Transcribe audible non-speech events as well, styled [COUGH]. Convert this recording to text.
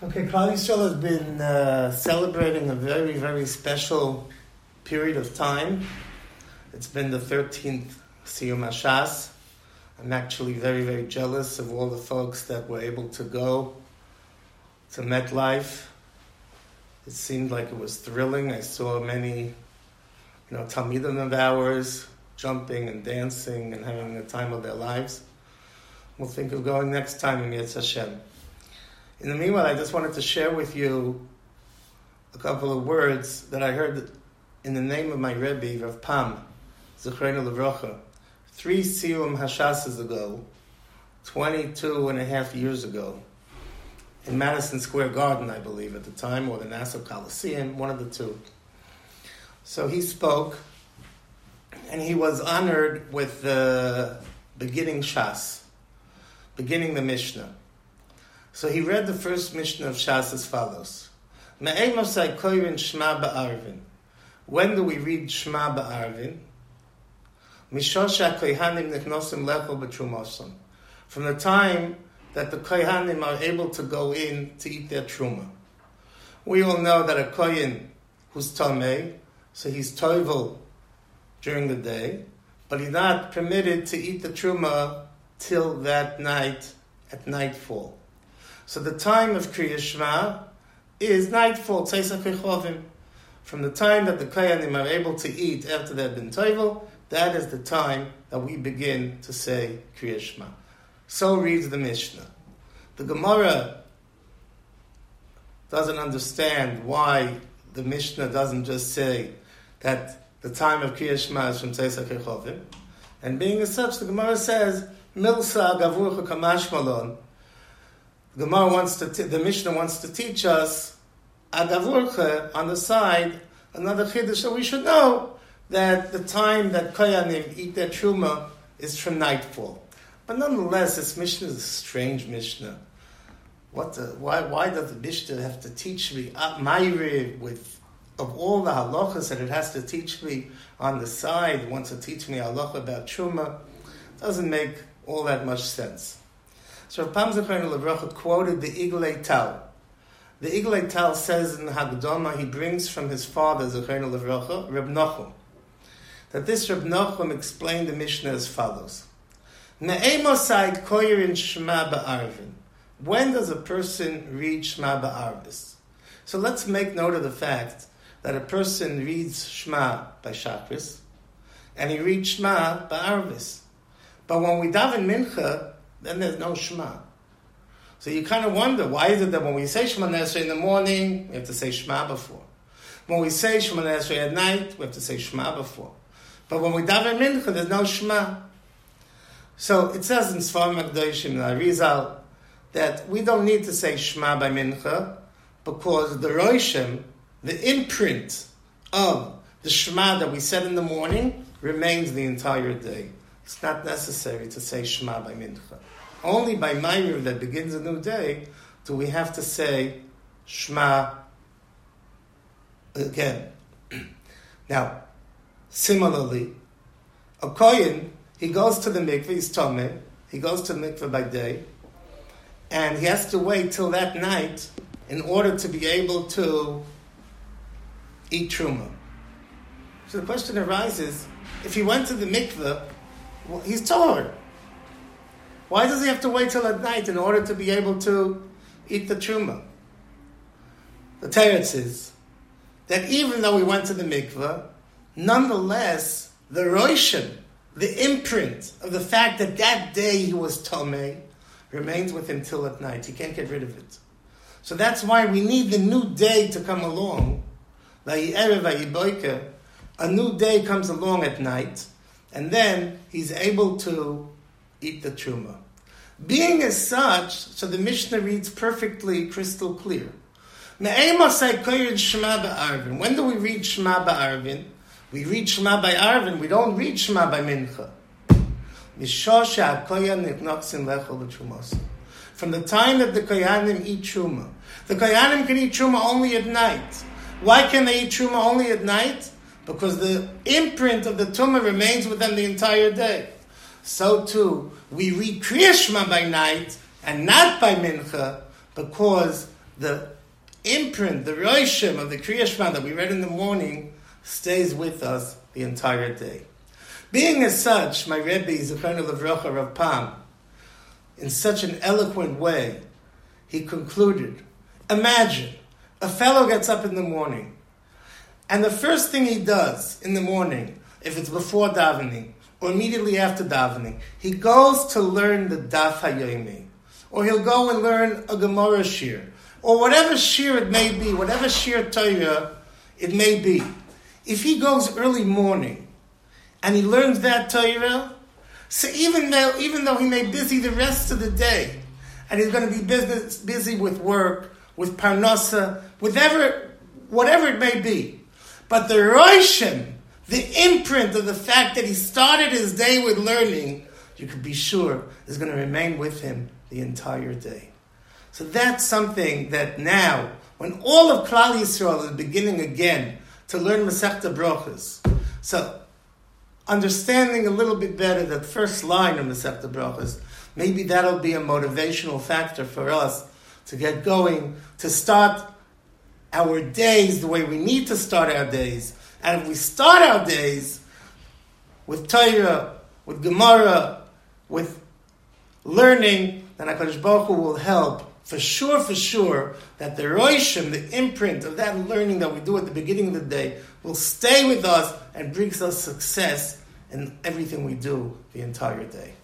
Okay, Klal Yisrael has been uh, celebrating a very, very special period of time. It's been the 13th Siyum Hashas. I'm actually very, very jealous of all the folks that were able to go to MetLife. It seemed like it was thrilling. I saw many, you know, Talmidim of ours jumping and dancing and having the time of their lives. We'll think of going next time in Yetz Hashem. In the meanwhile, I just wanted to share with you a couple of words that I heard in the name of my Rebbe, Rav Pam, Zechrena Levrocha, three Siyum Hashasas ago, 22 and a half years ago, in Madison Square Garden, I believe, at the time, or the Nassau Coliseum, one of the two. So he spoke, and he was honored with the beginning Shas, beginning the Mishnah. So he read the first Mishnah of Shas as follows. When do we read Shema Ba'arvin? From the time that the Kohanim are able to go in to eat their truma. We all know that a Kohen who's Tomei, so he's toivel during the day, but he's not permitted to eat the truma till that night at nightfall. So the time of Kriya Shema is nightfall, From the time that the Kayanim are able to eat after they've been toivel, that is the time that we begin to say Kriya Shema. So reads the Mishnah. The Gemara doesn't understand why the Mishnah doesn't just say that the time of Kriya Shema is from Tzeis HaKochavim. And being as such, the Gemara says, Milsa Gavurcha Kamash Malon, Gemara wants to, t- the Mishnah wants to teach us Agavurcha on the side, another chiddush that we should know that the time that Koyanim eat their truma is from nightfall. But nonetheless, this Mishnah is a strange Mishnah. What the, why, why does the Mishnah have to teach me uh, Mayri with of all the halachas that it has to teach me on the side, wants to teach me halacha about truma, doesn't make all that much sense. So Pam Levracha quoted the Iglei Tal. The Iglei Tal says in Hagdama, he brings from his father, Zichrono Levracha, Reb Nachum, that this Reb Nachum explained the Mishnah as follows. Ba'arvin. When does a person read Shema ba'arvis? So let's make note of the fact that a person reads Shema by Shakris, and he reads Shema by. But when we daven Mincha, then there's no Shema. So you kind of wonder, why is it that when we say Shemoneh Esrei in the morning, we have to say Shema before? When we say Shemoneh Esrei at night, we have to say Shema before. But when we daven Mincha, there's no Shema. So it says in Sfarim Akdoshim in Arizal that we don't need to say Shema by Mincha because the Roshim, the imprint of the Shema that we said in the morning, remains the entire day. It's not necessary to say Shema by Mincha. Only by Maariv that begins a new day do we have to say Shema again. [CLEARS THROAT] now, similarly, a Kohen, he goes to the mikveh, he's Tomeh, he goes to the mikveh by day, and he has to wait till that night in order to be able to eat truma. So the question arises, if he went to the mikveh well, he's tired. Why does he have to wait till at night in order to be able to eat the truma? The Teretz is that even though we went to the mikveh, nonetheless, the Roshim, the imprint of the fact that that day he was Tomei, remains with him till at night. He can't get rid of it. So that's why we need the new day to come along. A new day comes along at night and then he's able to eat the truma. Being as such, so the Mishnah reads perfectly crystal clear. When do we read Shema ba'arvin? We read Shema by Arvin, we don't read Shema by Mincha. From the time that the Koyanim eat Truma. The Koyanim can eat Truma only at night. Why can they eat Truma only at night? Because the imprint of the tumah remains with them the entire day. So too, we read Kriya Shema by night and not by Mincha because the imprint, the roishim of the Kriya Shema that we read in the morning stays with us the entire day. Being as such, my Rebbe, Zechron Levrocha Rav Pam, in such an eloquent way, he concluded, imagine, a fellow gets up in the morning, and the first thing he does in the morning, if it's before davening, or immediately after davening, he goes to learn the Daf HaYomi, or he'll go and learn a Gemara Shiur, or whatever Shiur it may be, whatever Shiur Torah it may be. If he goes early morning and he learns that Torah, so even though, even though he may be busy the rest of the day, and he's going to be business, busy with work, with parnasa, whatever, whatever it may be, but the roishim, the imprint of the fact that he started his day with learning, you can be sure is going to remain with him the entire day. So that's something that now, when all of Klal Yisrael is beginning again to learn Masechta Brochas, so understanding a little bit better that first line of Masechta Brochas, maybe that'll be a motivational factor for us to get going, to start our days the way we need to start our days. And if we start our days with Torah, with Gemara, with learning, then HaKadosh Baruch Hu will help for sure, for sure, that the roishim, the imprint of that learning that we do at the beginning of the day, will stay with us and brings us success in everything we do the entire day.